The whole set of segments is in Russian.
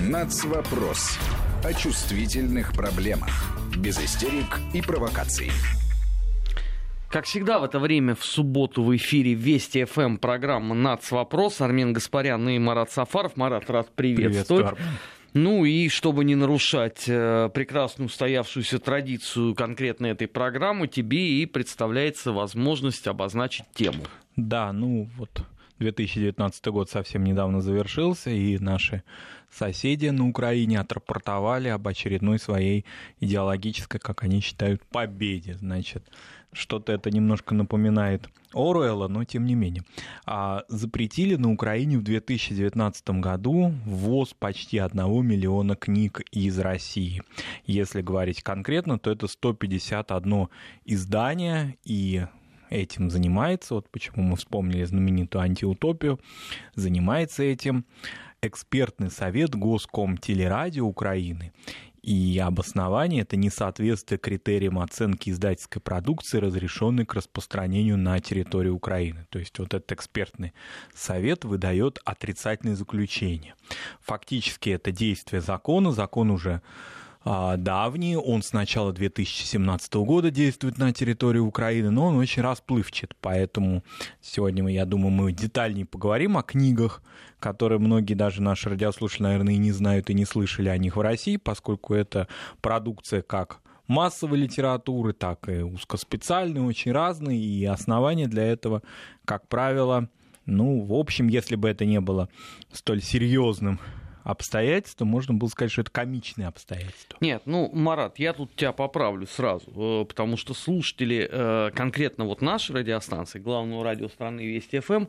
Нацвопрос. О чувствительных проблемах. Без истерик и провокаций. Как всегда в это время в субботу в эфире Вести ФМ программа «Нацвопрос». Армен Гаспарян и Марат Сафаров. Марат, рад приветствовать. Приветствую, ну и чтобы не нарушать э, прекрасную устоявшуюся традицию конкретно этой программы, тебе и представляется возможность обозначить тему. Да, ну вот 2019 год совсем недавно завершился, и наши соседи на Украине отрапортовали об очередной своей идеологической, как они считают, победе. Значит, что-то это немножко напоминает Оруэлла, но тем не менее. А, запретили на Украине в 2019 году ввоз почти 1 миллиона книг из России. Если говорить конкретно, то это 151 издание, и этим занимается, вот почему мы вспомнили знаменитую антиутопию, занимается этим экспертный совет Госком телерадио Украины. И обоснование — это несоответствие критериям оценки издательской продукции, разрешенной к распространению на территории Украины. То есть вот этот экспертный совет выдает отрицательное заключение. Фактически это действие закона, закон уже давний. Он с начала 2017 года действует на территории Украины, но он очень расплывчат. Поэтому сегодня, я думаю, мы детальнее поговорим о книгах, которые многие даже наши радиослушатели, наверное, и не знают и не слышали о них в России, поскольку это продукция как массовой литературы, так и узкоспециальной, очень разные, и основания для этого, как правило, ну, в общем, если бы это не было столь серьезным обстоятельства, можно было сказать, что это комичные обстоятельства. Нет, ну, Марат, я тут тебя поправлю сразу, э, потому что слушатели э, конкретно вот нашей радиостанции, главного радио страны Вести ФМ,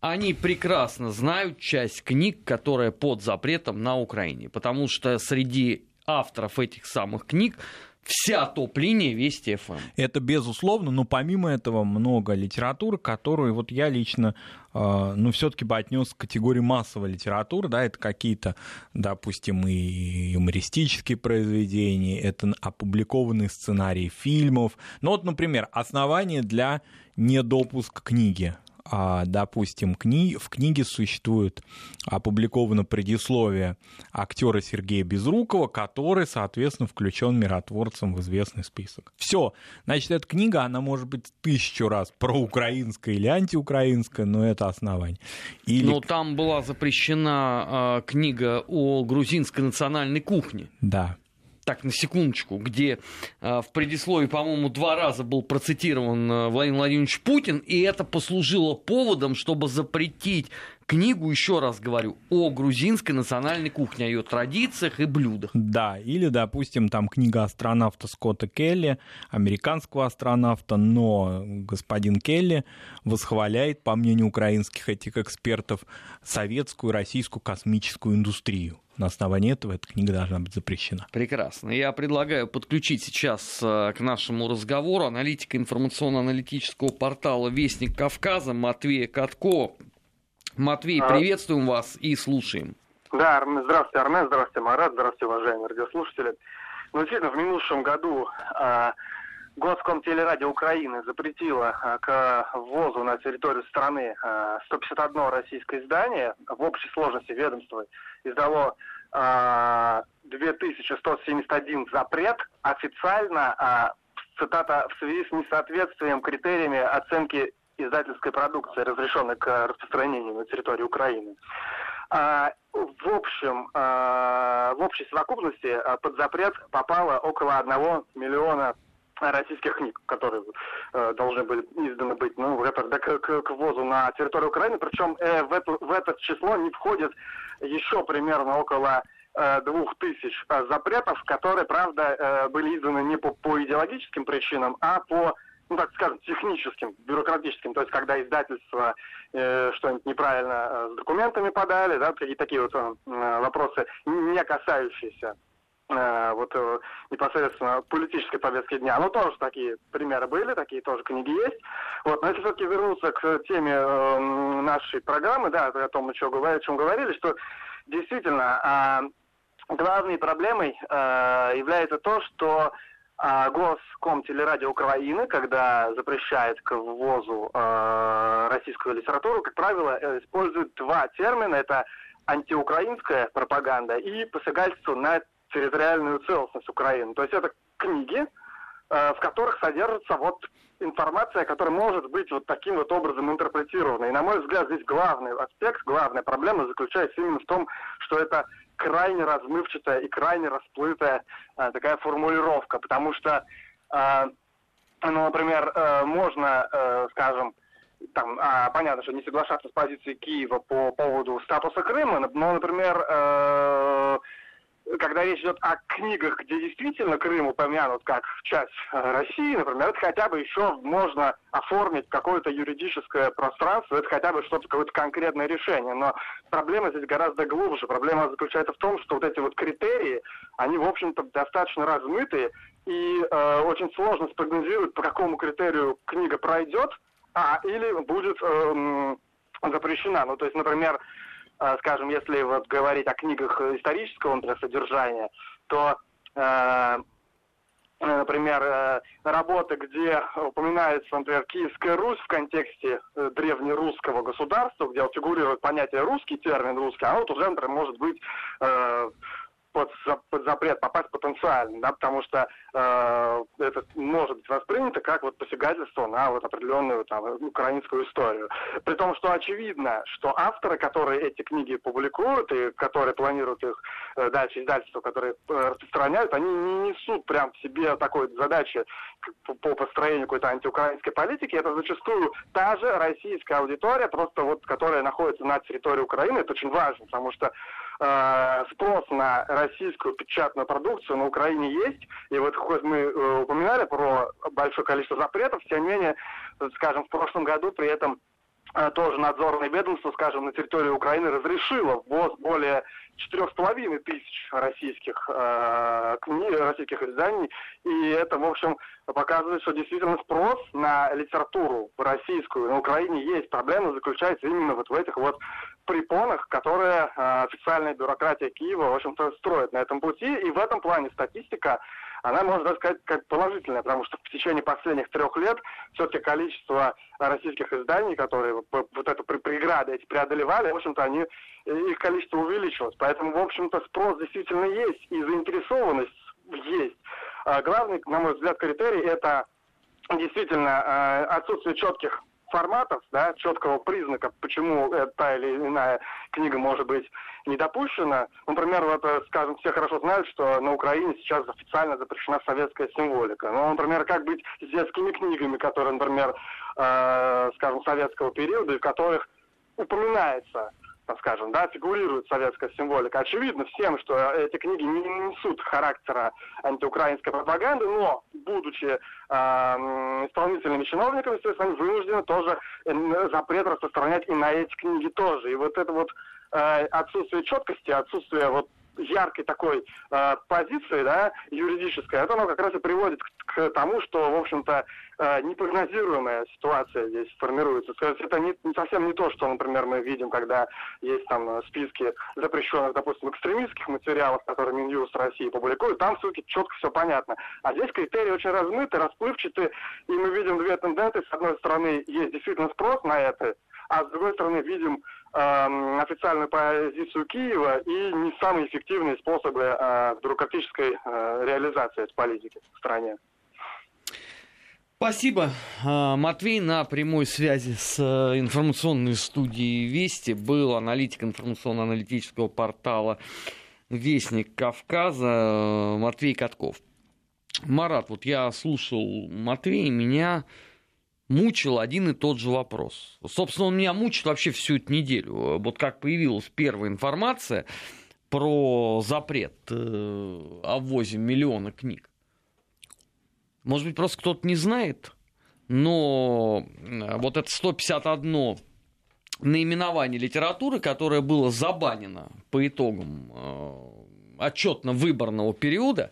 они прекрасно знают часть книг, которая под запретом на Украине, потому что среди авторов этих самых книг вся топ-линия Вести ФМ. Это безусловно, но помимо этого много литературы, которую вот я лично, э, ну, все-таки бы отнес к категории массовой литературы, да, это какие-то, допустим, и юмористические произведения, это опубликованные сценарии фильмов. Ну, вот, например, основание для недопуска книги допустим, кни... в книге существует опубликовано предисловие актера Сергея Безрукова, который, соответственно, включен миротворцем в известный список. Все. Значит, эта книга, она может быть тысячу раз проукраинская или антиукраинская, но это основание. Или... Но там была запрещена э, книга о грузинской национальной кухне. Да так, на секундочку, где э, в предисловии, по-моему, два раза был процитирован э, Владимир Владимирович Путин, и это послужило поводом, чтобы запретить книгу, еще раз говорю, о грузинской национальной кухне, о ее традициях и блюдах. Да, или, допустим, там книга астронавта Скотта Келли, американского астронавта, но господин Келли восхваляет, по мнению украинских этих экспертов, советскую российскую космическую индустрию. На основании этого эта книга должна быть запрещена. Прекрасно. Я предлагаю подключить сейчас э, к нашему разговору аналитика информационно-аналитического портала «Вестник Кавказа» Матвея Катко. Матвей, а... приветствуем вас и слушаем. Да, здравствуйте, Армен, здравствуйте, Марат, здравствуйте, уважаемые радиослушатели. Ну, действительно, в минувшем году а, Госкомтелерадио Украины запретила а, к ввозу на территорию страны а, 151 российское издание. В общей сложности ведомство издало а, 2171 запрет. Официально, а, цитата, в связи с несоответствием критериями оценки издательской продукции, разрешенной к распространению на территории Украины. А, в общем, а, в общей совокупности а, под запрет попало около одного миллиона российских книг, которые э, должны были изданы быть, ну, это, да, к, к, к ввозу на территорию Украины. Причем э, в, эту, в это число не входит еще примерно около э, двух тысяч э, запретов, которые, правда, э, были изданы не по, по идеологическим причинам, а по ну, так скажем, техническим, бюрократическим, то есть когда издательство э, что-нибудь неправильно с документами подали, да, и такие вот э, вопросы, не касающиеся вот э, непосредственно политической повестки дня. Ну, тоже такие примеры были, такие тоже книги есть. Вот, но если все-таки вернуться к теме э, нашей программы, да, о том, о чем, говорили, о чем говорили, что действительно э, главной проблемой э, является то, что а Госком телерадио Украины, когда запрещает к ввозу э, российскую литературу, как правило, э, используют два термина. Это антиукраинская пропаганда и посягательство на территориальную целостность Украины. То есть это книги, в которых содержится вот информация, которая может быть вот таким вот образом интерпретирована. И, на мой взгляд, здесь главный аспект, главная проблема заключается именно в том, что это крайне размывчатая и крайне расплытая а, такая формулировка, потому что, а, ну, например, можно, скажем, там, а, понятно, что не соглашаться с позицией Киева по поводу статуса Крыма, но, например, э, когда речь идет о книгах, где действительно Крым упомянут как часть э, России, например, это хотя бы еще можно оформить какое-то юридическое пространство, это хотя бы что-то, какое-то конкретное решение. Но проблема здесь гораздо глубже. Проблема заключается в том, что вот эти вот критерии, они, в общем-то, достаточно размытые, и э, очень сложно спрогнозировать, по какому критерию книга пройдет, а или будет э, запрещена. Ну, то есть, например, скажем, если вот говорить о книгах исторического например, содержания, то э, например, э, работы, где упоминается, например, Киевская Русь в контексте э, древнерусского государства, где фигурирует понятие русский, термин русский, а вот уже, например, может быть под, под запрет попасть потенциально, да, потому что э, это может быть воспринято как вот посягательство на вот определенную там украинскую историю. При том, что очевидно, что авторы, которые эти книги публикуют и которые планируют их э, дальше издательства, которые э, распространяют, они не несут прям в себе такой задачи по, по построению какой-то антиукраинской политики. Это зачастую та же российская аудитория, просто вот которая находится на территории Украины. Это очень важно, потому что э, спрос на российскую печатную продукцию на Украине есть. И вот хоть мы э, упоминали про большое количество запретов, тем не менее, скажем, в прошлом году при этом э, тоже надзорное ведомство, скажем, на территории Украины разрешило ввоз более четырех с половиной тысяч российских, э, книг, российских изданий. И это, в общем, показывает, что действительно спрос на литературу российскую на Украине есть. Проблема заключается именно вот в этих вот препонах, которые э, официальная бюрократия Киева, в общем-то, строит на этом пути. И в этом плане статистика она, можно даже сказать, как положительная, потому что в течение последних трех лет все-таки количество российских изданий, которые вот эту преграды эти преодолевали, в общем-то, они, их количество увеличилось. Поэтому, в общем-то, спрос действительно есть и заинтересованность есть. А главный, на мой взгляд, критерий – это действительно э, отсутствие четких форматов, да, четкого признака, почему та или иная книга может быть не допущена. Например, вот, э, скажем, все хорошо знают, что на Украине сейчас официально запрещена советская символика. Ну, например, как быть с детскими книгами, которые, например, э, скажем, советского периода, в которых упоминается скажем, да, фигурирует советская символика. Очевидно всем, что эти книги не несут характера антиукраинской пропаганды, но, будучи э, исполнительными чиновниками, естественно, они вынуждены тоже э, запрет распространять и на эти книги тоже. И вот это вот э, отсутствие четкости, отсутствие вот яркой такой э, позиции, да, юридической, это оно как раз и приводит к, к тому, что, в общем-то, э, непрогнозируемая ситуация здесь формируется. То есть это не, не совсем не то, что, например, мы видим, когда есть там списки запрещенных, допустим, экстремистских материалов, которые Минюст России публикует, там все-таки четко все понятно. А здесь критерии очень размыты, расплывчаты, и мы видим две тенденции. С одной стороны, есть действительно спрос на это, а с другой стороны, видим э, официальную позицию Киева и не самые эффективные способы э, бюрократической э, реализации этой политики в стране. Спасибо. А, Матвей на прямой связи с э, информационной студией Вести был аналитик информационно-аналитического портала Вестник Кавказа э, Матвей Катков. Марат, вот я слушал Матвея, меня мучил один и тот же вопрос. Собственно, он меня мучит вообще всю эту неделю. Вот как появилась первая информация про запрет э, о ввозе миллиона книг. Может быть, просто кто-то не знает, но э, вот это 151 наименование литературы, которое было забанено по итогам э, отчетно-выборного периода,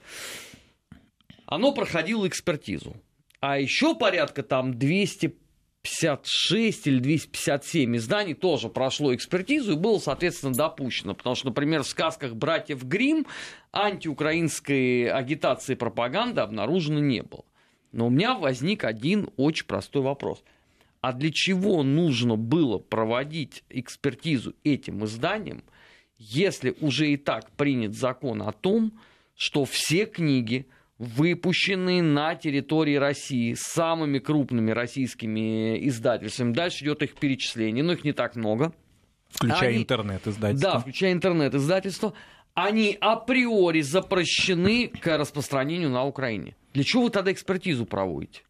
оно проходило экспертизу. А еще порядка там 256 или 257 изданий тоже прошло экспертизу и было, соответственно, допущено. Потому что, например, в сказках братьев Грим антиукраинской агитации и пропаганды обнаружено не было. Но у меня возник один очень простой вопрос. А для чего нужно было проводить экспертизу этим изданиям, если уже и так принят закон о том, что все книги, выпущенные на территории России самыми крупными российскими издательствами, дальше идет их перечисление, но их не так много. Включая они, интернет-издательство. Да, включая интернет-издательство. Они априори запрещены к распространению на Украине. Для чего вы тогда экспертизу проводите?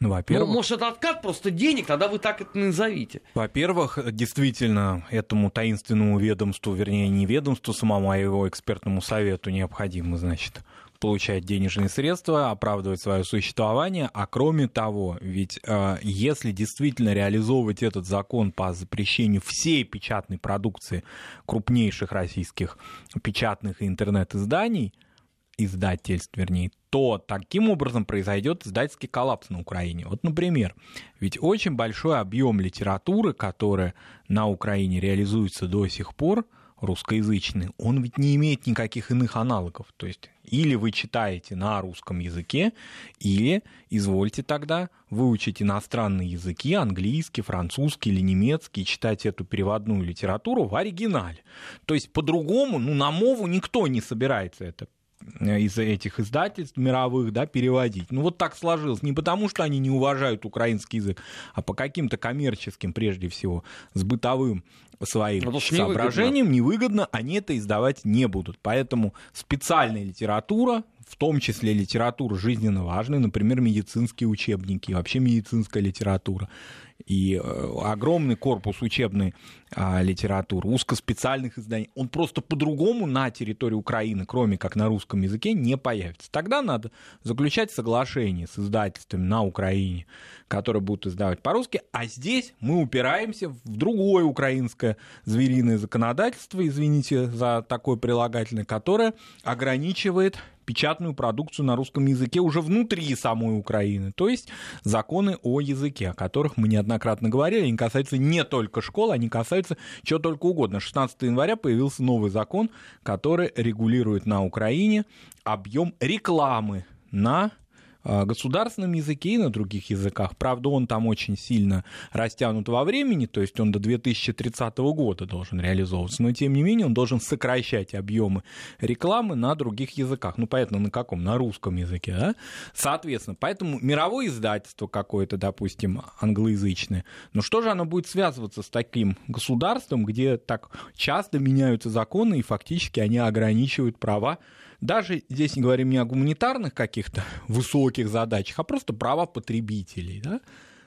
Ну, во-первых... Ну, может, это откат просто денег, тогда вы так это назовите. Во-первых, действительно, этому таинственному ведомству, вернее, не ведомству самому, а его экспертному совету необходимо, значит, получать денежные средства, оправдывать свое существование. А кроме того, ведь э, если действительно реализовывать этот закон по запрещению всей печатной продукции крупнейших российских печатных и интернет-изданий, издательств, вернее, то таким образом произойдет издательский коллапс на Украине. Вот, например, ведь очень большой объем литературы, которая на Украине реализуется до сих пор, русскоязычный, он ведь не имеет никаких иных аналогов. То есть или вы читаете на русском языке, или извольте тогда выучить иностранные языки, английский, французский или немецкий, читать эту переводную литературу в оригинале. То есть по-другому, ну, на мову никто не собирается это из этих издательств мировых, да, переводить. Ну, вот так сложилось. Не потому, что они не уважают украинский язык, а по каким-то коммерческим, прежде всего, с бытовым своим ну, соображениям невыгодно. невыгодно, они это издавать не будут. Поэтому специальная литература, в том числе литература жизненно важная, например, медицинские учебники, вообще медицинская литература, и э, огромный корпус учебной а, литературы, узкоспециальных изданий, он просто по-другому на территории Украины, кроме как на русском языке, не появится. Тогда надо заключать соглашение с издательствами на Украине, которые будут издавать по-русски, а здесь мы упираемся в другое украинское звериное законодательство, извините за такое прилагательное, которое ограничивает печатную продукцию на русском языке уже внутри самой Украины. То есть законы о языке, о которых мы неоднократно говорили, они касаются не только школ, они касаются чего только угодно. 16 января появился новый закон, который регулирует на Украине объем рекламы на государственном языке и на других языках. Правда, он там очень сильно растянут во времени, то есть он до 2030 года должен реализовываться, но тем не менее он должен сокращать объемы рекламы на других языках. Ну, понятно, на каком? На русском языке, да? Соответственно, поэтому мировое издательство какое-то, допустим, англоязычное, ну что же оно будет связываться с таким государством, где так часто меняются законы и фактически они ограничивают права даже здесь не говорим не о гуманитарных каких-то высоких задачах, а просто права потребителей. Да?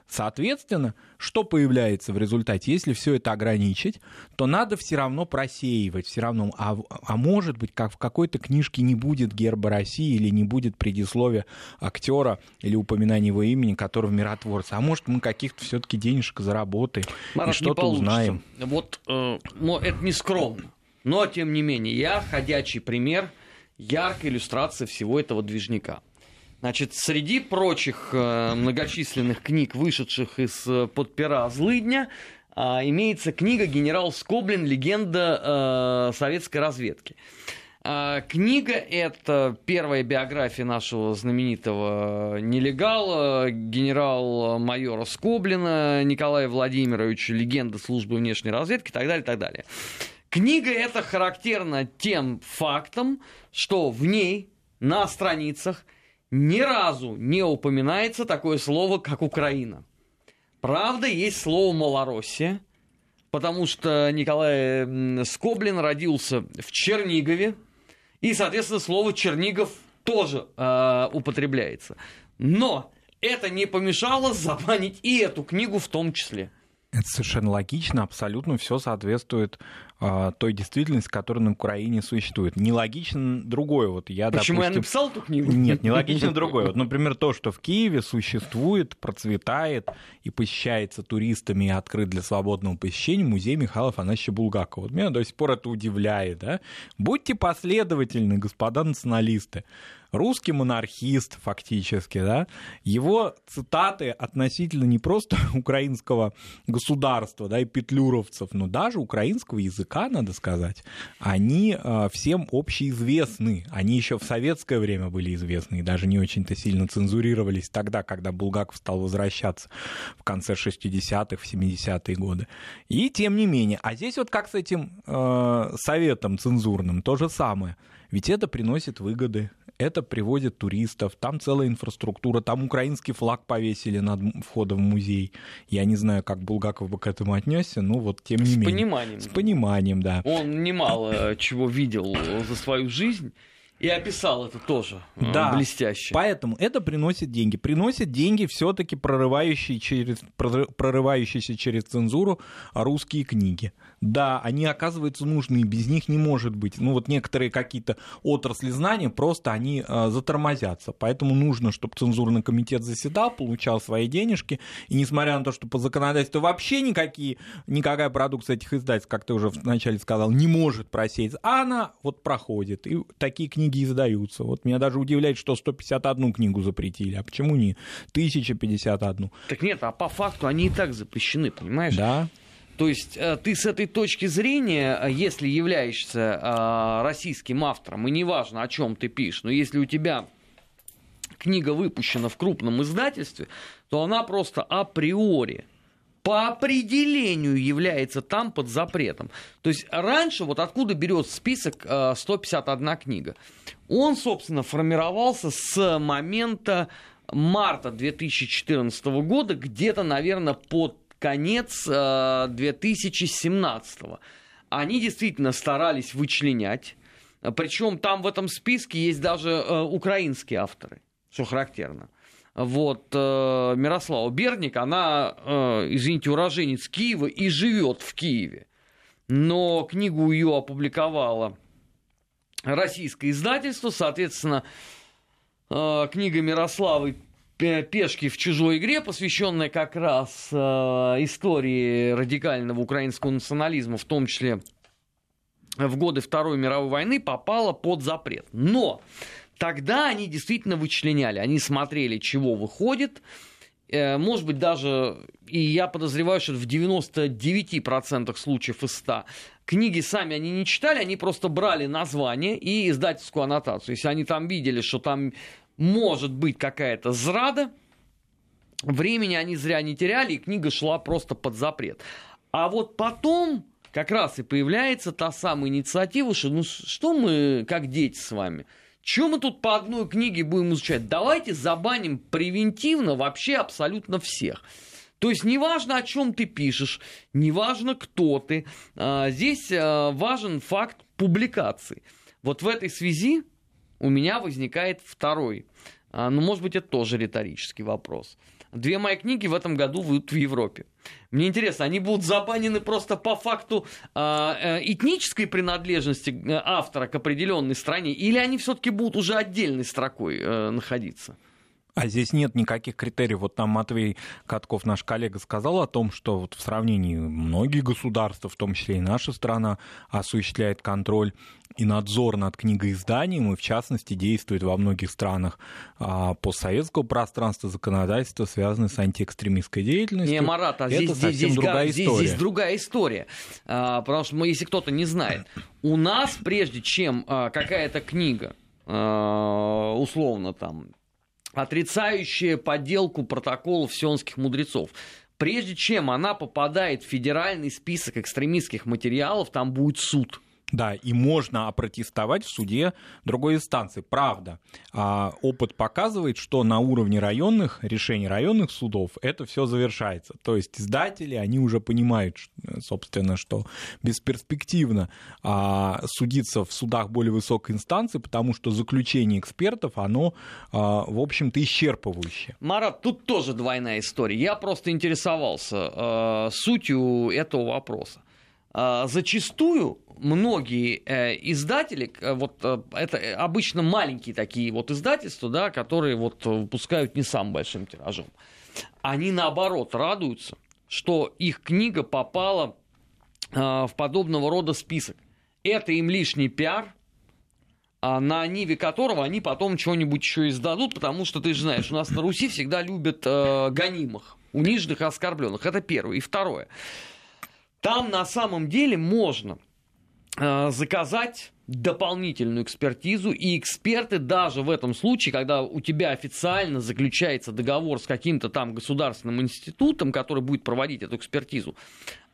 Соответственно, что появляется в результате? Если все это ограничить, то надо все равно просеивать, все равно. А, а может быть, как в какой-то книжке не будет герба России или не будет предисловия актера или упоминания его имени, который в миротворце. А может, мы каких-то все-таки денежек заработаем Марат, и что-то узнаем. Вот, э, но это не скромно. Но, тем не менее, я ходячий пример – яркая иллюстрация всего этого движника. Значит, среди прочих э, многочисленных книг, вышедших из-под э, пера злыдня, э, имеется книга «Генерал Скоблин. Легенда э, советской разведки». Э, книга – это первая биография нашего знаменитого нелегала, генерал-майора Скоблина Николая Владимировича, легенда службы внешней разведки и так далее, и так далее. Книга эта характерна тем фактом, что в ней на страницах ни разу не упоминается такое слово, как Украина. Правда, есть слово Малороссия, потому что Николай Скоблин родился в Чернигове, и, соответственно, слово Чернигов тоже э, употребляется. Но это не помешало забанить и эту книгу в том числе. Это совершенно логично, абсолютно все соответствует той действительности, которая на Украине существует. Нелогично другое. Вот я, Почему допустим... я написал эту книгу? Нет, нелогично другое. Вот, например, то, что в Киеве существует, процветает и посещается туристами и открыт для свободного посещения музей Михаила Афанасьевича Булгакова. Вот меня до сих пор это удивляет. Да? Будьте последовательны, господа националисты русский монархист фактически, да, его цитаты относительно не просто украинского государства, да, и петлюровцев, но даже украинского языка надо сказать, они э, всем общеизвестны. Они еще в советское время были известны и даже не очень-то сильно цензурировались тогда, когда Булгаков стал возвращаться в конце 60-х, в 70-е годы. И тем не менее. А здесь вот как с этим э, советом цензурным, то же самое. Ведь это приносит выгоды это приводит туристов, там целая инфраструктура, там украинский флаг повесили над входом в музей. Я не знаю, как Булгаков бы к этому отнесся, но вот тем не С менее. С пониманием. С пониманием, да. Он немало чего видел за свою жизнь. И описал это тоже э, да, блестяще. Поэтому это приносит деньги. Приносит деньги все-таки прорывающие через, прорывающиеся через цензуру русские книги. Да, они оказываются нужны, без них не может быть. Ну вот некоторые какие-то отрасли знания просто они э, затормозятся. Поэтому нужно, чтобы цензурный комитет заседал, получал свои денежки. И несмотря на то, что по законодательству вообще никакие, никакая продукция этих издательств, как ты уже вначале сказал, не может просеяться, а она вот проходит. И такие книги книги издаются. Вот меня даже удивляет, что 151 книгу запретили. А почему не 1051? Так нет, а по факту они и так запрещены, понимаешь? Да. То есть э, ты с этой точки зрения, э, если являешься э, российским автором, и неважно, о чем ты пишешь, но если у тебя книга выпущена в крупном издательстве, то она просто априори по определению является там под запретом. То есть раньше, вот откуда берет список 151 э, книга? Он, собственно, формировался с момента марта 2014 года, где-то, наверное, под конец 2017. Э, Они действительно старались вычленять. Причем там в этом списке есть даже э, украинские авторы, что характерно вот, э, Мирослава Берник, она, э, извините, уроженец Киева и живет в Киеве. Но книгу ее опубликовало российское издательство, соответственно, э, книга Мирославы «Пешки в чужой игре», посвященная как раз э, истории радикального украинского национализма, в том числе в годы Второй мировой войны, попала под запрет. Но Тогда они действительно вычленяли, они смотрели, чего выходит, э, может быть, даже, и я подозреваю, что в 99% случаев из 100 книги сами они не читали, они просто брали название и издательскую аннотацию. Если они там видели, что там может быть какая-то зрада, времени они зря не теряли, и книга шла просто под запрет. А вот потом как раз и появляется та самая инициатива, что ну что мы, как дети с вами – чем мы тут по одной книге будем изучать? Давайте забаним превентивно вообще абсолютно всех. То есть неважно, о чем ты пишешь, неважно, кто ты, а, здесь а, важен факт публикации. Вот в этой связи у меня возникает второй, а, ну, может быть, это тоже риторический вопрос – Две мои книги в этом году выйдут в Европе. Мне интересно, они будут забанены просто по факту а, э, этнической принадлежности э, автора к определенной стране, или они все-таки будут уже отдельной строкой э, находиться? А здесь нет никаких критериев. Вот там Матвей Катков, наш коллега, сказал о том, что вот в сравнении многие государства, в том числе и наша страна, осуществляет контроль и надзор над книгоизданием, и в частности действует во многих странах а, постсоветского пространства законодательства, связанное с антиэкстремистской деятельностью. Не, Марат, а здесь, здесь, здесь, другая здесь, история. здесь другая история. А, потому что, мы, если кто-то не знает, у нас, прежде чем а, какая-то книга, а, условно там, отрицающая подделку протоколов сионских мудрецов. Прежде чем она попадает в федеральный список экстремистских материалов, там будет суд – да, и можно опротестовать в суде другой инстанции. Правда, а, опыт показывает, что на уровне районных, решений районных судов это все завершается. То есть издатели, они уже понимают, собственно, что бесперспективно а, судиться в судах более высокой инстанции, потому что заключение экспертов, оно, а, в общем-то, исчерпывающее. Марат, тут тоже двойная история. Я просто интересовался сутью этого вопроса. Зачастую многие э, издатели, э, вот э, это обычно маленькие такие вот издательства, да, которые вот выпускают не самым большим тиражом, они наоборот радуются, что их книга попала в подобного рода список. Это им лишний пиар, а на ниве которого они потом что-нибудь еще издадут, потому что ты же знаешь, у нас на Руси всегда любят э, гонимых, униженных оскорбленных. Это первое. И второе. Там на самом деле можно э, заказать дополнительную экспертизу, и эксперты даже в этом случае, когда у тебя официально заключается договор с каким-то там государственным институтом, который будет проводить эту экспертизу,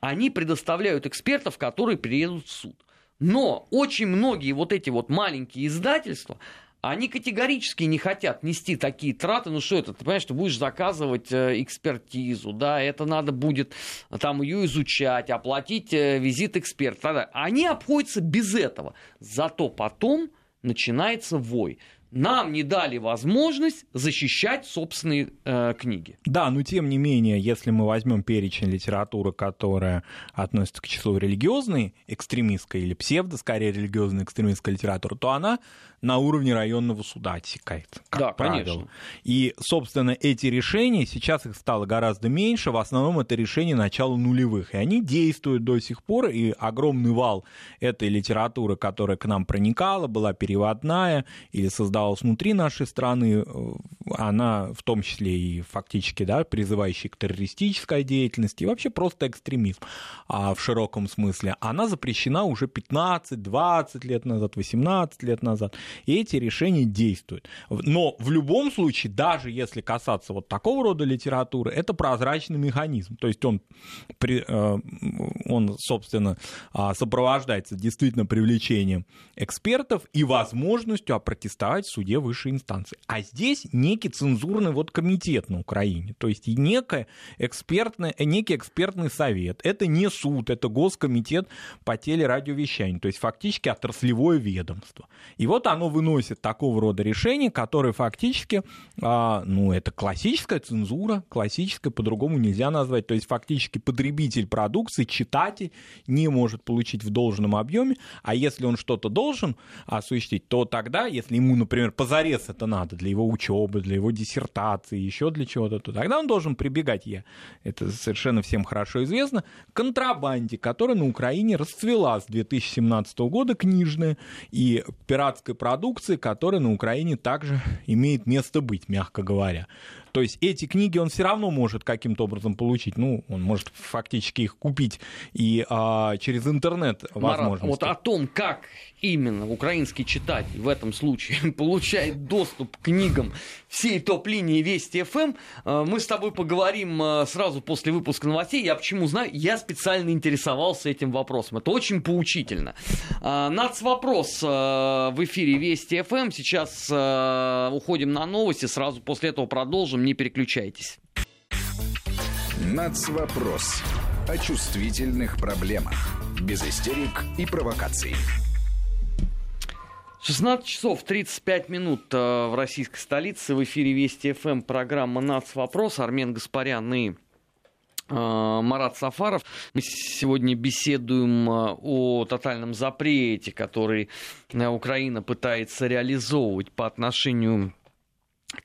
они предоставляют экспертов, которые приедут в суд. Но очень многие вот эти вот маленькие издательства, они категорически не хотят нести такие траты. Ну что это, ты понимаешь, ты будешь заказывать э, экспертизу, да, это надо будет э, там ее изучать, оплатить э, визит эксперта. Они обходятся без этого. Зато потом начинается вой нам не дали возможность защищать собственные э, книги. Да, но тем не менее, если мы возьмем перечень литературы, которая относится к числу религиозной, экстремистской или псевдо, скорее религиозной экстремистской литературы, то она на уровне районного суда отсекает. Как да, правило. конечно. И, собственно, эти решения, сейчас их стало гораздо меньше, в основном это решения начала нулевых. И они действуют до сих пор, и огромный вал этой литературы, которая к нам проникала, была переводная или создавалась внутри нашей страны, э, она в том числе и фактически да, призывающая к террористической деятельности, и вообще просто экстремизм а в широком смысле, она запрещена уже 15-20 лет назад, 18 лет назад и эти решения действуют. Но в любом случае, даже если касаться вот такого рода литературы, это прозрачный механизм. То есть он, э, он собственно, а, сопровождается действительно привлечением экспертов и возможностью опротестовать в суде высшей инстанции. А здесь некий цензурный вот комитет на Украине, то есть некое экспертное, некий экспертный совет. Это не суд, это госкомитет по телерадиовещанию, то есть фактически отраслевое ведомство. И вот оно выносит такого рода решения, которые фактически, а, ну, это классическая цензура, классическая, по-другому нельзя назвать, то есть фактически потребитель продукции, читатель не может получить в должном объеме, а если он что-то должен осуществить, то тогда, если ему, например, позарез это надо для его учебы, для его диссертации, еще для чего-то, то тогда он должен прибегать, я, это совершенно всем хорошо известно, к контрабанде, которая на Украине расцвела с 2017 года книжная, и пиратская продукции, которая на Украине также имеет место быть, мягко говоря. То есть эти книги он все равно может каким-то образом получить. Ну, он может фактически их купить и а, через интернет возможно. Вот о том, как именно украинский читатель в этом случае получает доступ к книгам всей топ-линии Вести ФМ, э, мы с тобой поговорим э, сразу после выпуска новостей. Я почему знаю? Я специально интересовался этим вопросом. Это очень поучительно. Э, Нацвопрос в эфире Вести ФМ. Сейчас уходим на новости. Сразу после этого продолжим. Не переключайтесь. Нацвопрос. О чувствительных проблемах. Без истерик и провокаций. 16 часов 35 минут э, в российской столице. В эфире Вести ФМ программа «Нац. Вопрос». Армен Гаспарян и э, Марат Сафаров. Мы сегодня беседуем э, о тотальном запрете, который Украина пытается реализовывать по отношению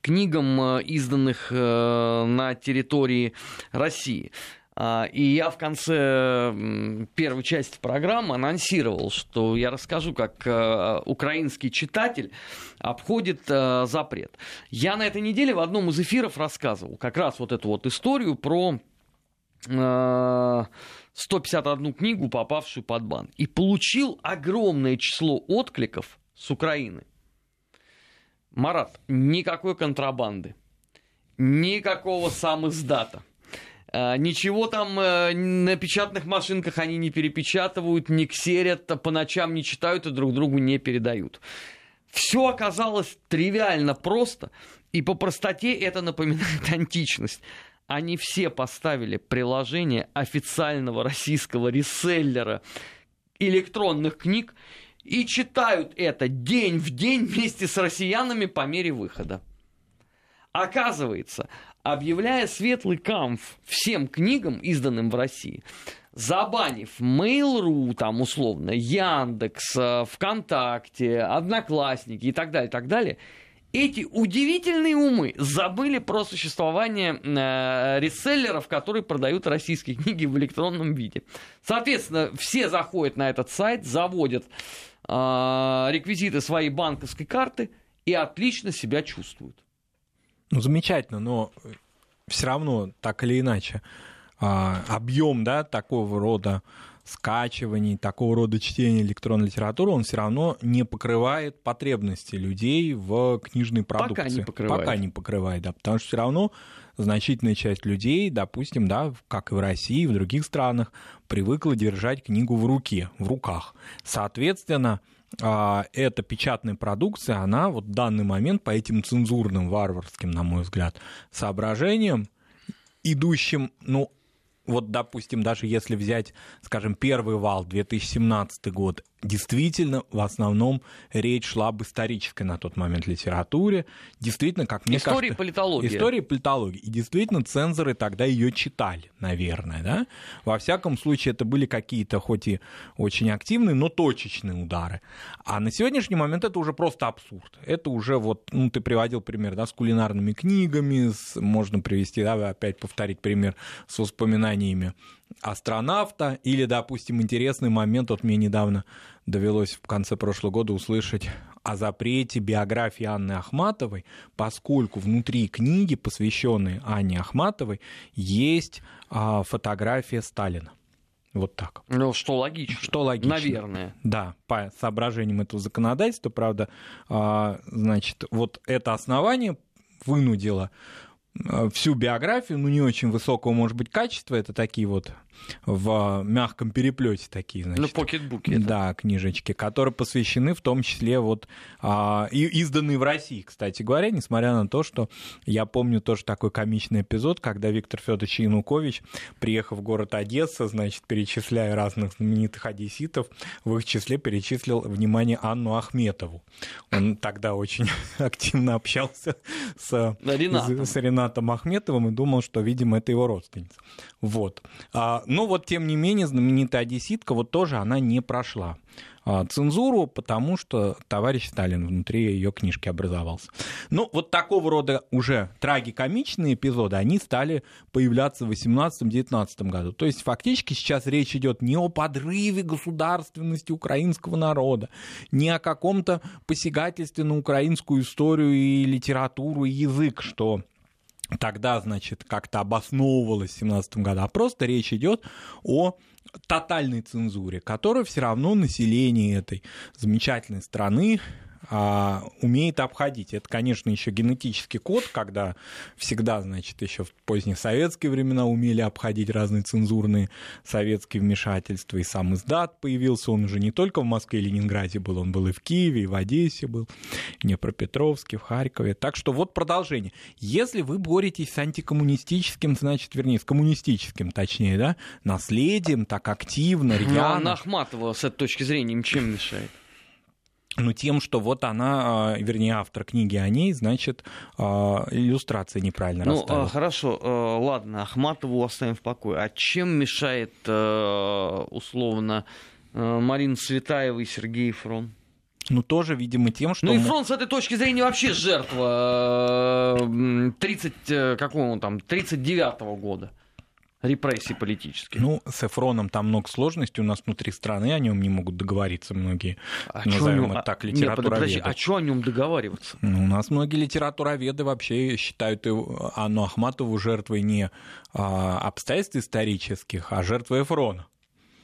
книгам, изданных на территории России. А, и я в конце первой части программы анонсировал, что я расскажу, как э, украинский читатель обходит э, запрет. Я на этой неделе в одном из эфиров рассказывал как раз вот эту вот историю про 151 э, книгу, попавшую под бан. И получил огромное число откликов с Украины. Марат, никакой контрабанды, никакого сам издата а, ничего там э, на печатных машинках они не перепечатывают, не ксерят, по ночам не читают и друг другу не передают. Все оказалось тривиально просто, и по простоте это напоминает античность. Они все поставили приложение официального российского реселлера электронных книг и читают это день в день вместе с россиянами по мере выхода. Оказывается, объявляя светлый камф всем книгам, изданным в России, забанив Mail.ru, там условно, Яндекс, э, ВКонтакте, Одноклассники и так далее, так далее, эти удивительные умы забыли про существование э, реселлеров, которые продают российские книги в электронном виде. Соответственно, все заходят на этот сайт, заводят реквизиты своей банковской карты и отлично себя чувствуют. Ну, замечательно, но все равно, так или иначе, а, объем да, такого рода скачиваний, такого рода чтения электронной литературы, он все равно не покрывает потребности людей в книжной продукции. Пока не покрывает. Пока не покрывает, да, потому что все равно значительная часть людей, допустим, да, как и в России, и в других странах, привыкла держать книгу в руке, в руках. Соответственно, а, эта печатная продукция, она вот в данный момент по этим цензурным, варварским, на мой взгляд, соображениям, идущим, ну, вот, допустим, даже если взять, скажем, первый вал, 2017 год, действительно, в основном речь шла об исторической на тот момент литературе. Действительно, как мне История кажется... политологии. История политологии. И действительно, цензоры тогда ее читали, наверное, да? Во всяком случае, это были какие-то, хоть и очень активные, но точечные удары. А на сегодняшний момент это уже просто абсурд. Это уже вот, ну, ты приводил пример, да, с кулинарными книгами, с, можно привести, да, опять повторить пример с воспоминаниями астронавта, или, допустим, интересный момент, вот мне недавно довелось в конце прошлого года услышать о запрете биографии Анны Ахматовой, поскольку внутри книги, посвященной Анне Ахматовой, есть а, фотография Сталина. Вот так. Ну, что логично. Что логично. Наверное. Да, по соображениям этого законодательства, правда, а, значит, вот это основание вынудило всю биографию, ну, не очень высокого, может быть, качества, это такие вот в мягком переплете такие, значит. Ну, покетбуки. Да, книжечки, которые посвящены в том числе вот а, и изданные в России, кстати говоря, несмотря на то, что я помню тоже такой комичный эпизод, когда Виктор Федорович Янукович, приехав в город Одесса, значит, перечисляя разных знаменитых одесситов, в их числе перечислил, внимание, Анну Ахметову. Он тогда очень активно общался с, Ренатом. с Ренатом Ахметовым и думал, что, видимо, это его родственница. Вот. А, но вот, тем не менее, знаменитая одесситка, вот тоже она не прошла а, цензуру, потому что товарищ Сталин внутри ее книжки образовался. Ну, вот такого рода уже трагикомичные эпизоды, они стали появляться в 18-19 году. То есть фактически сейчас речь идет не о подрыве государственности украинского народа, не о каком-то посягательстве на украинскую историю и литературу и язык, что тогда, значит, как-то обосновывалось в 17 году, а просто речь идет о тотальной цензуре, которую все равно население этой замечательной страны а, умеет обходить. Это, конечно, еще генетический код, когда всегда, значит, еще в поздние советские времена умели обходить разные цензурные советские вмешательства. И сам издат появился, он уже не только в Москве и Ленинграде был, он был и в Киеве, и в Одессе был, в Днепропетровске, в Харькове. Так что вот продолжение. Если вы боретесь с антикоммунистическим, значит, вернее, с коммунистическим, точнее, да, наследием, так активно, рьяно... Ну, Ахматова с этой точки зрения им чем мешает? Ну, тем, что вот она, а, вернее, автор книги о ней, значит, а, иллюстрация неправильно ну, расставила. Ну, хорошо, ладно, Ахматову оставим в покое. А чем мешает, условно, Марина Светаева и Сергей Фрон? Ну, тоже, видимо, тем, что... Ну, и Фрон с этой точки зрения вообще жертва 30, э, какого там, 39-го года репрессий политических. Ну, с Эфроном там много сложностей у нас внутри страны, о нем не могут договориться многие, а назовем нем... это так, литературоведы. Нет, подожди, а что о нем договариваться? Ну, у нас многие литературоведы вообще считают Анну Ахматову жертвой не а, обстоятельств исторических, а жертвой Эфрона.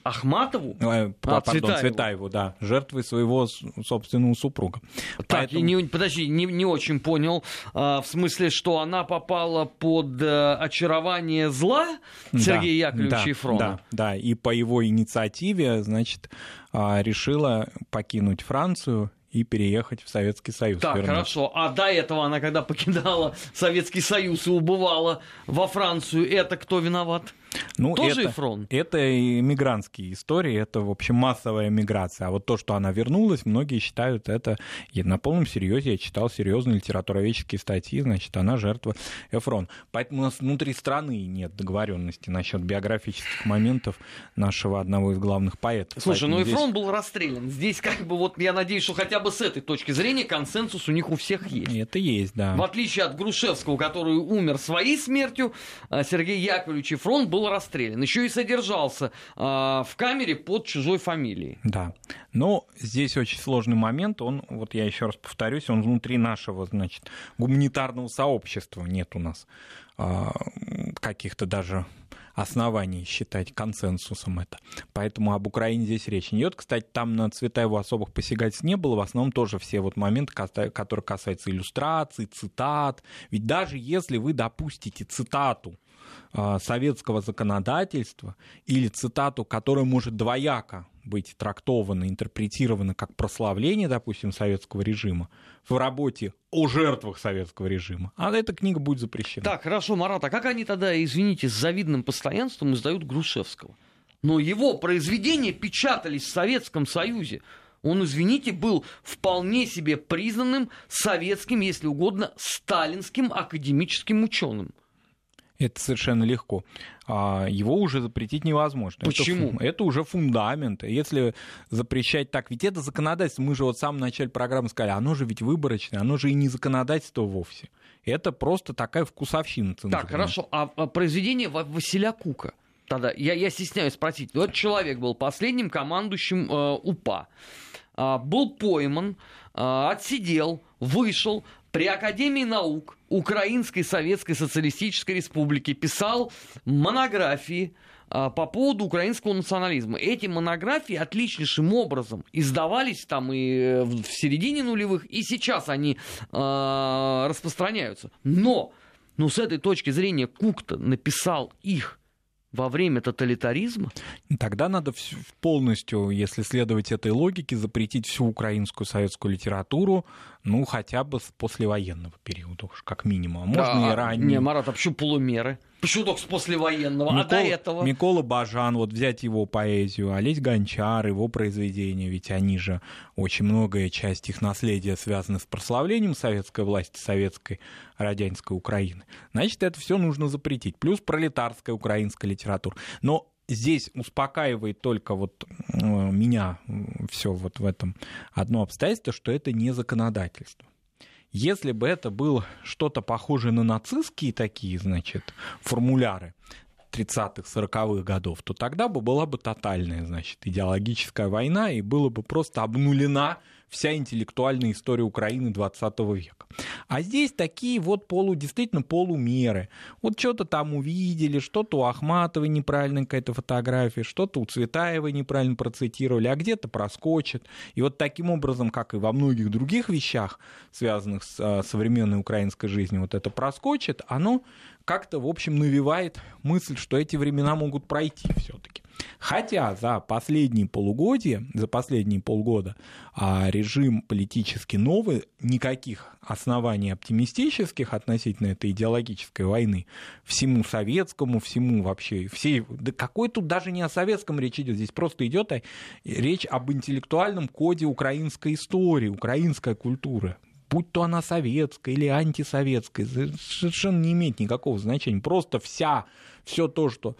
Ахматову? Э, а, пардон, Цветаеву. Цветаеву, да, жертвой своего собственного супруга. Так, Поэтому... не, подожди, не, не очень понял. А, в смысле, что она попала под а, очарование зла Сергея да, Яковлевича да, Ефрона? Да, да, и по его инициативе, значит, а, решила покинуть Францию и переехать в Советский Союз. Так, вернуться. хорошо. А до этого она, когда покидала Советский Союз и убывала во Францию, это кто виноват? Ну, Тоже это, фронт? Это иммигрантские истории, это, в общем, массовая миграция. А вот то, что она вернулась, многие считают это и на полном серьезе. Я читал серьезные литературоведческие статьи, значит, она жертва Эфрон. Поэтому у нас внутри страны нет договоренности насчет биографических моментов нашего одного из главных поэтов. Слушай, Поэтому ну здесь... Эфрон был расстрелян. Здесь как бы вот я надеюсь, что хотя бы с этой точки зрения консенсус у них у всех есть. Это есть, да. В отличие от Грушевского, который умер своей смертью, а Сергей Яковлевич Эфрон был расстрелян. Еще и содержался э, в камере под чужой фамилией. Да. Но здесь очень сложный момент. Он, вот я еще раз повторюсь, он внутри нашего, значит, гуманитарного сообщества нет у нас э, каких-то даже оснований считать консенсусом это. Поэтому об Украине здесь речь не идет. Кстати, там на Цветаеву особых посягательств не было. В основном тоже все вот моменты, которые касаются иллюстраций, цитат. Ведь даже если вы допустите цитату советского законодательства или цитату, которая может двояко быть трактована, интерпретирована как прославление, допустим, советского режима в работе о жертвах советского режима, а эта книга будет запрещена. Так, хорошо, Марат, а как они тогда, извините, с завидным постоянством издают Грушевского? Но его произведения печатались в Советском Союзе. Он, извините, был вполне себе признанным советским, если угодно, сталинским академическим ученым это совершенно легко. А его уже запретить невозможно. Почему? Это, это уже фундамент. Если запрещать так, ведь это законодательство, мы же вот в самом начале программы сказали, оно же ведь выборочное, оно же и не законодательство вовсе. Это просто такая вкусовщина. Цензурная. Так, хорошо. А, а произведение Василя Кука? Тогда я, я стесняюсь спросить. Вот человек был последним командующим э, УПА. Э, был пойман, э, отсидел, вышел, при Академии наук Украинской Советской Социалистической Республики писал монографии а, по поводу украинского национализма. Эти монографии отличнейшим образом издавались там и э, в середине нулевых, и сейчас они э, распространяются. Но, ну, с этой точки зрения, Кукта написал их во время тоталитаризма? Тогда надо полностью, если следовать этой логике, запретить всю украинскую советскую литературу, ну, хотя бы с послевоенного периода, уж как минимум. А можно да, и ранее. Не, Марат, а почему полумеры? Только с послевоенного, Микола, а до этого? Микола Бажан, вот взять его поэзию, Олесь Гончар, его произведения, ведь они же, очень многое часть их наследия связана с прославлением советской власти, советской радянской Украины. Значит, это все нужно запретить. Плюс пролетарская украинская литература. Но здесь успокаивает только вот э, меня все вот в этом одно обстоятельство, что это не законодательство. Если бы это было что-то похожее на нацистские такие, значит, формуляры 30-х, 40-х годов, то тогда бы была бы тотальная, значит, идеологическая война, и было бы просто обнулена вся интеллектуальная история Украины 20 века. А здесь такие вот полу, действительно полумеры. Вот что-то там увидели, что-то у Ахматовой неправильно какая-то фотография, что-то у Цветаевой неправильно процитировали, а где-то проскочит. И вот таким образом, как и во многих других вещах, связанных с а, современной украинской жизнью, вот это проскочит, оно как-то, в общем, навевает мысль, что эти времена могут пройти все-таки. Хотя за последние полугодия, за последние полгода а, режим политически новый, никаких оснований оптимистических относительно этой идеологической войны всему советскому, всему вообще, всей, да какой тут даже не о советском речь идет, здесь просто идет речь об интеллектуальном коде украинской истории, украинской культуры будь то она советская или антисоветская, совершенно не имеет никакого значения. Просто вся, все то, что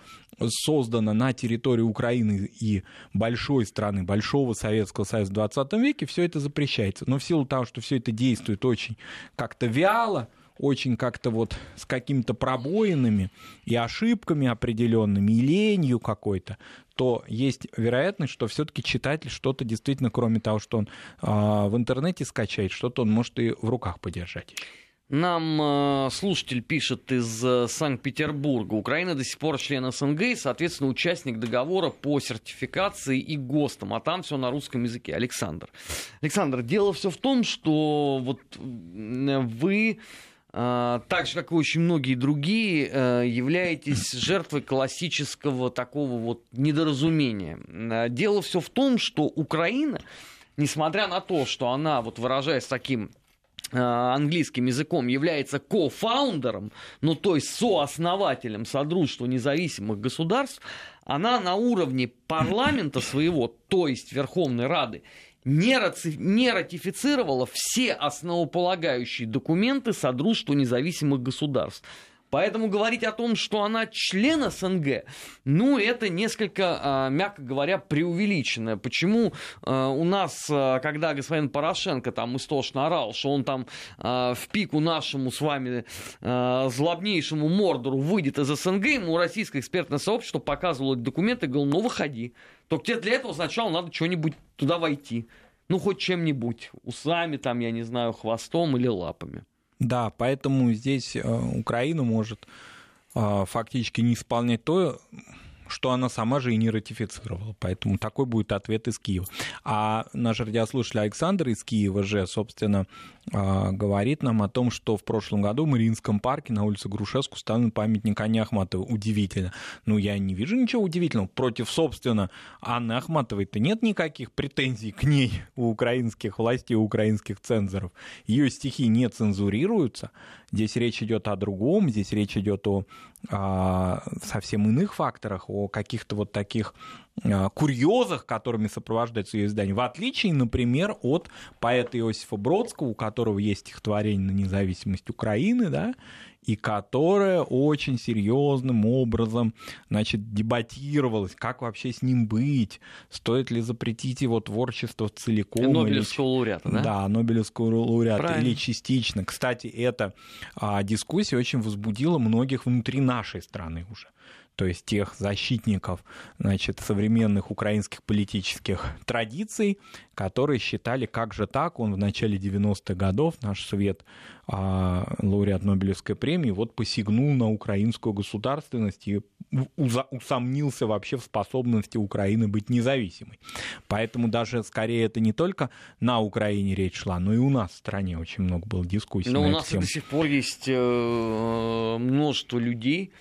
создано на территории Украины и большой страны, большого Советского Союза в 20 веке, все это запрещается. Но в силу того, что все это действует очень как-то вяло, очень как-то вот с какими-то пробоинами и ошибками определенными, и ленью какой-то, то есть вероятность, что все-таки читатель что-то действительно, кроме того, что он э, в интернете скачает, что-то он может и в руках подержать. Нам э, слушатель пишет из э, Санкт-Петербурга. Украина до сих пор член СНГ и, соответственно, участник договора по сертификации и ГОСТам. А там все на русском языке. Александр. Александр, дело все в том, что вот вы а, так же, как и очень многие другие, э, являетесь жертвой классического такого вот недоразумения. Дело все в том, что Украина, несмотря на то, что она, вот выражаясь таким английским языком является кофаундером, ну то есть сооснователем Содружества независимых государств, она на уровне парламента своего, то есть Верховной Рады, не ратифицировала все основополагающие документы Содружества независимых государств. Поэтому говорить о том, что она член СНГ, ну, это несколько, а, мягко говоря, преувеличено. Почему а, у нас, а, когда господин Порошенко там истошно орал, что он там в пику нашему с вами злобнейшему Мордору выйдет из СНГ, ему российское экспертное сообщество показывало документы и говорило, ну, выходи. Только тебе для этого сначала надо что-нибудь туда войти. Ну, хоть чем-нибудь. Усами, там, я не знаю, хвостом или лапами. Да, поэтому здесь э, Украина может фактически не исполнять то, что она сама же и не ратифицировала. Поэтому такой будет ответ из Киева. А наш радиослушатель Александр из Киева же, собственно, говорит нам о том, что в прошлом году в Мариинском парке на улице Грушевск установлен памятник Анне Ахматовой. Удивительно. Ну, я не вижу ничего удивительного. Против, собственно, Анны Ахматовой-то нет никаких претензий к ней у украинских властей, у украинских цензоров. Ее стихи не цензурируются. Здесь речь идет о другом, здесь речь идет о, о совсем иных факторах, о каких-то вот таких а, курьезах, которыми сопровождается ее издание, в отличие, например, от поэта Иосифа Бродского, у которого есть стихотворение на независимость Украины, да, и которое очень серьезным образом значит, дебатировалось, как вообще с ним быть, стоит ли запретить его творчество целиком. Нобелевского или... лауреата, да? Да, Нобелевского лауреата, Правильно. или частично. Кстати, эта а, дискуссия очень возбудила многих внутри нашей страны уже то есть тех защитников значит, современных украинских политических традиций, которые считали, как же так, он в начале 90-х годов, наш свет, а, лауреат Нобелевской премии, вот посягнул на украинскую государственность и усомнился вообще в способности Украины быть независимой. Поэтому даже скорее это не только на Украине речь шла, но и у нас в стране очень много было дискуссий. Но у нас до сих пор есть э, множество людей,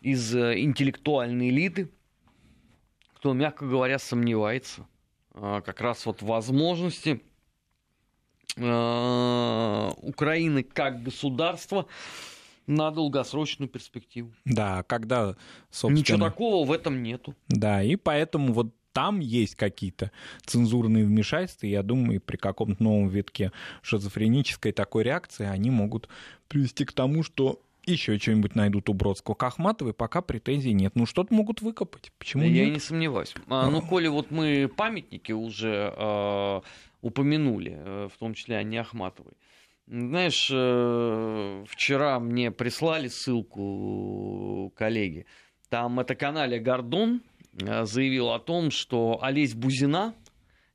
из э, интеллектуальной элиты, кто, мягко говоря, сомневается а, как раз вот возможности а, Украины как государства на долгосрочную перспективу. Да, когда, собственно... Ничего такого в этом нету. Да, и поэтому вот там есть какие-то цензурные вмешательства, и я думаю, при каком-то новом витке шизофренической такой реакции они могут привести к тому, что еще что-нибудь найдут у Бродского. К Ахматовой пока претензий нет. Ну, что-то могут выкопать. Почему Я нет? не сомневаюсь. А, ну, коли вот мы памятники уже э, упомянули, в том числе Анне Ахматовой. Знаешь, э, вчера мне прислали ссылку коллеги. Там это канале Гордон э, заявил о том, что Олесь Бузина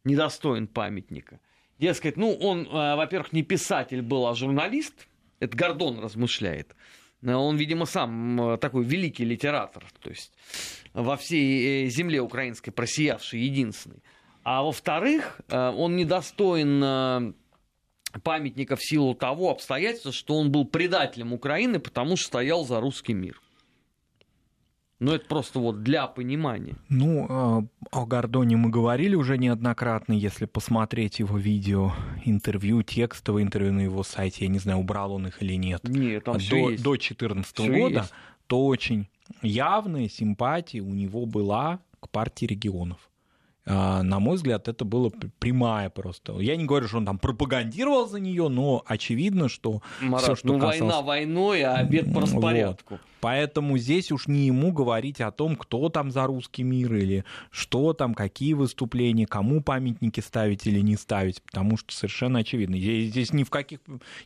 недостоин памятника. Дескать, ну, он, э, во-первых, не писатель был, а журналист. Это Гордон размышляет. Э, он, видимо, сам э, такой великий литератор, то есть во всей э, земле украинской просиявший единственный. А во-вторых, он недостоин памятника в силу того обстоятельства, что он был предателем Украины, потому что стоял за русский мир. Ну, это просто вот для понимания. Ну, а, о Гордоне мы говорили уже неоднократно. Если посмотреть его видео, интервью, текстовое интервью на его сайте, я не знаю, убрал он их или нет. Нет, там до, есть. До 2014 года, есть. то очень явная симпатия у него была к партии регионов. А, на мой взгляд, это было прямая просто. Я не говорю, что он там пропагандировал за нее, но очевидно, что Марат, все, что ну касалось... война войной, а обед по распорядку. Вот. Поэтому здесь уж не ему говорить о том, кто там за русский мир или что там, какие выступления, кому памятники ставить или не ставить, потому что совершенно очевидно. Я здесь ни в каких,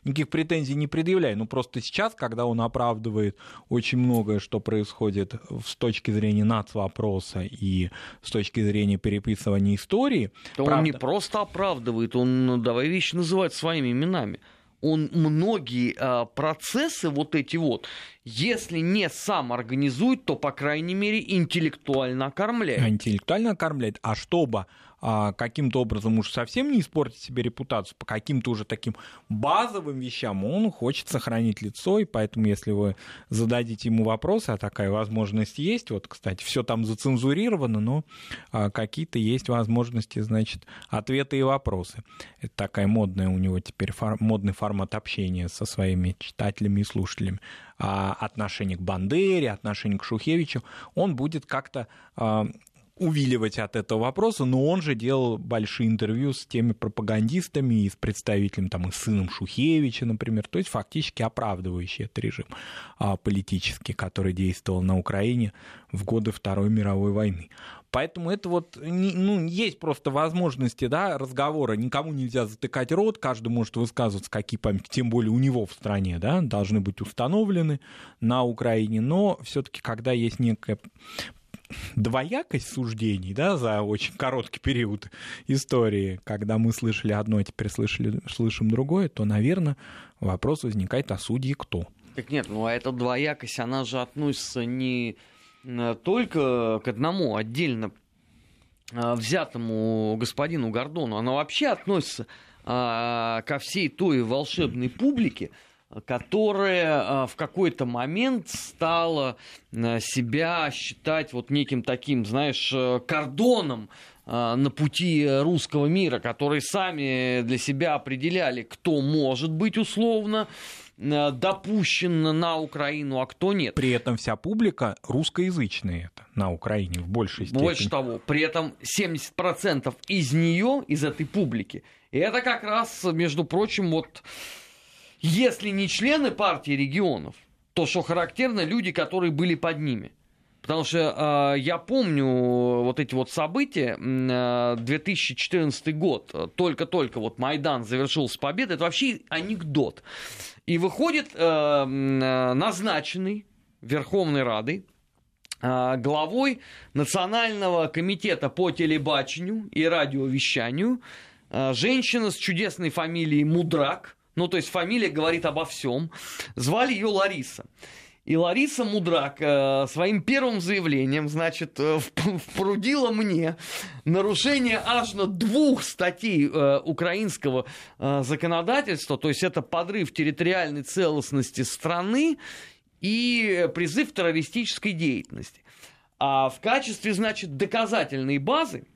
никаких претензий не предъявляю. Ну просто сейчас, когда он оправдывает очень многое, что происходит с точки зрения нацвопроса и с точки зрения переписывания истории. То правда... он не просто оправдывает, он, ну, давай вещи называть своими именами он многие э, процессы вот эти вот, если не сам организует, то, по крайней мере, интеллектуально окормляет. Интеллектуально окормляет. А чтобы а, каким-то образом уж совсем не испортить себе репутацию, по каким-то уже таким базовым вещам он хочет сохранить лицо, и поэтому, если вы зададите ему вопросы, а такая возможность есть, вот, кстати, все там зацензурировано, но а, какие-то есть возможности, значит, ответы и вопросы. Это такая модная у него теперь фор- модный формат общения со своими читателями и слушателями. А отношение к Бандере, отношение к Шухевичу, он будет как-то а, увиливать от этого вопроса, но он же делал большие интервью с теми пропагандистами и с представителем, там, и сыном Шухевича, например, то есть фактически оправдывающий этот режим а, политический, который действовал на Украине в годы Второй мировой войны. Поэтому это вот, ну, есть просто возможности, да, разговора. Никому нельзя затыкать рот, каждый может высказываться, какие памятники, тем более у него в стране, да, должны быть установлены на Украине. Но все-таки, когда есть некая двоякость суждений да, за очень короткий период истории, когда мы слышали одно, а теперь слышали, слышим другое, то, наверное, вопрос возникает, а судьи кто? Так нет, ну а эта двоякость, она же относится не э, только к одному отдельно э, взятому господину Гордону, она вообще относится а, ко всей той волшебной публике, которая а, в какой-то момент стала а, себя считать вот неким таким, знаешь, э, кордоном а, на пути русского мира, которые сами для себя определяли, кто может быть условно допущен на Украину, а кто нет. При этом вся публика русскоязычная это на Украине в большей степени. Больше того, при этом 70% из нее, из этой публики, это как раз, между прочим, вот если не члены партии регионов, то, что характерно, люди, которые были под ними. Потому что э, я помню вот эти вот события, э, 2014 год, только-только вот Майдан завершился победой, это вообще анекдот. И выходит э, назначенный Верховной Радой э, главой Национального комитета по телебачению и радиовещанию э, женщина с чудесной фамилией Мудрак – ну, то есть фамилия говорит обо всем. Звали ее Лариса. И Лариса Мудрак э, своим первым заявлением, значит, э, впрудила мне нарушение аж на двух статей э, украинского э, законодательства, то есть это подрыв территориальной целостности страны и призыв террористической деятельности. А в качестве, значит, доказательной базы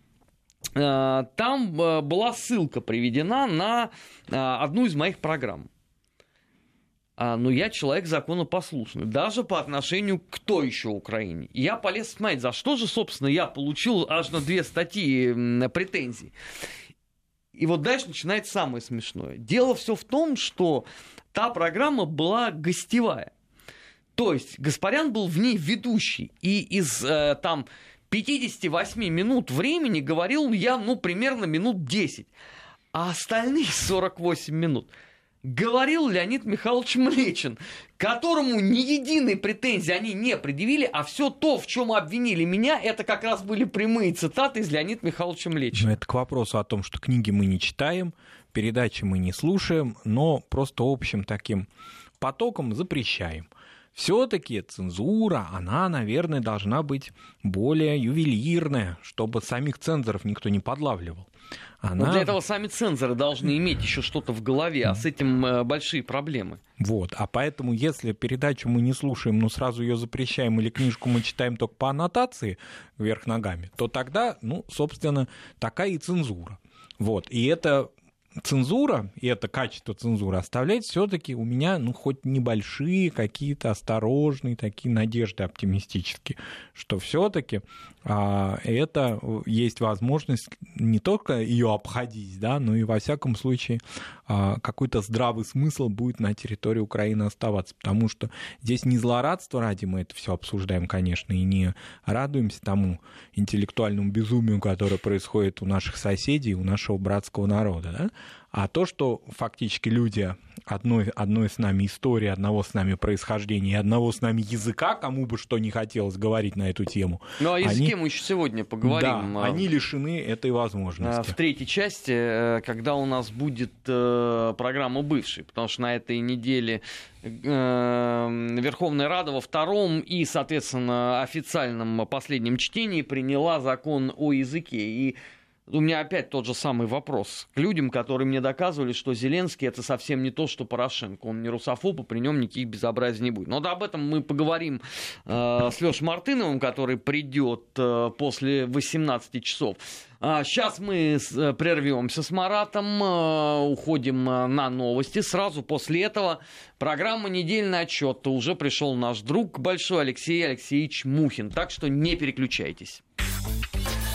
там э, была ссылка приведена на э, одну из моих программ. А, но я человек законопослушный, даже по отношению к той еще Украине. Я полез смотреть, за что же, собственно, я получил аж на две статьи претензий. И вот дальше начинается самое смешное. Дело все в том, что та программа была гостевая. То есть Гаспарян был в ней ведущий. И из э, там 58 минут времени говорил я, ну, примерно минут 10. А остальные 48 минут говорил Леонид Михайлович Млечин, которому ни единой претензии они не предъявили, а все то, в чем обвинили меня, это как раз были прямые цитаты из Леонида Михайловича Млечина. Ну, это к вопросу о том, что книги мы не читаем, передачи мы не слушаем, но просто общим таким потоком запрещаем все-таки цензура, она, наверное, должна быть более ювелирная, чтобы самих цензоров никто не подлавливал. Она... Но для этого сами цензоры должны иметь еще что-то в голове, а с этим э, большие проблемы. Вот, а поэтому, если передачу мы не слушаем, но сразу ее запрещаем, или книжку мы читаем только по аннотации вверх ногами, то тогда, ну, собственно, такая и цензура. Вот, и это цензура, и это качество цензуры оставляет все-таки у меня, ну, хоть небольшие какие-то осторожные такие надежды оптимистические, что все-таки это есть возможность не только ее обходить, да, но и во всяком случае а, какой-то здравый смысл будет на территории Украины оставаться, потому что здесь не злорадство ради мы это все обсуждаем, конечно, и не радуемся тому интеллектуальному безумию, которое происходит у наших соседей, у нашего братского народа, да, а то, что фактически люди одной, одной с нами истории, одного с нами происхождения и одного с нами языка, кому бы что не хотелось говорить на эту тему. Ну, а языке они... мы еще сегодня поговорим. Да, а, они лишены этой возможности. В третьей части, э, когда у нас будет э, программа «Бывший», потому что на этой неделе э, Верховная Рада во втором и, соответственно, официальном последнем чтении приняла закон о языке. И у меня опять тот же самый вопрос к людям, которые мне доказывали, что Зеленский это совсем не то, что Порошенко. Он не русофоб, и при нем никаких безобразий не будет. Но да, об этом мы поговорим э, с Лешей Мартыновым, который придет э, после 18 часов. А сейчас мы э, прервемся с Маратом, э, уходим э, на новости. Сразу после этого программа «Недельный отчет». Уже пришел наш друг большой Алексей Алексеевич Мухин. Так что не переключайтесь.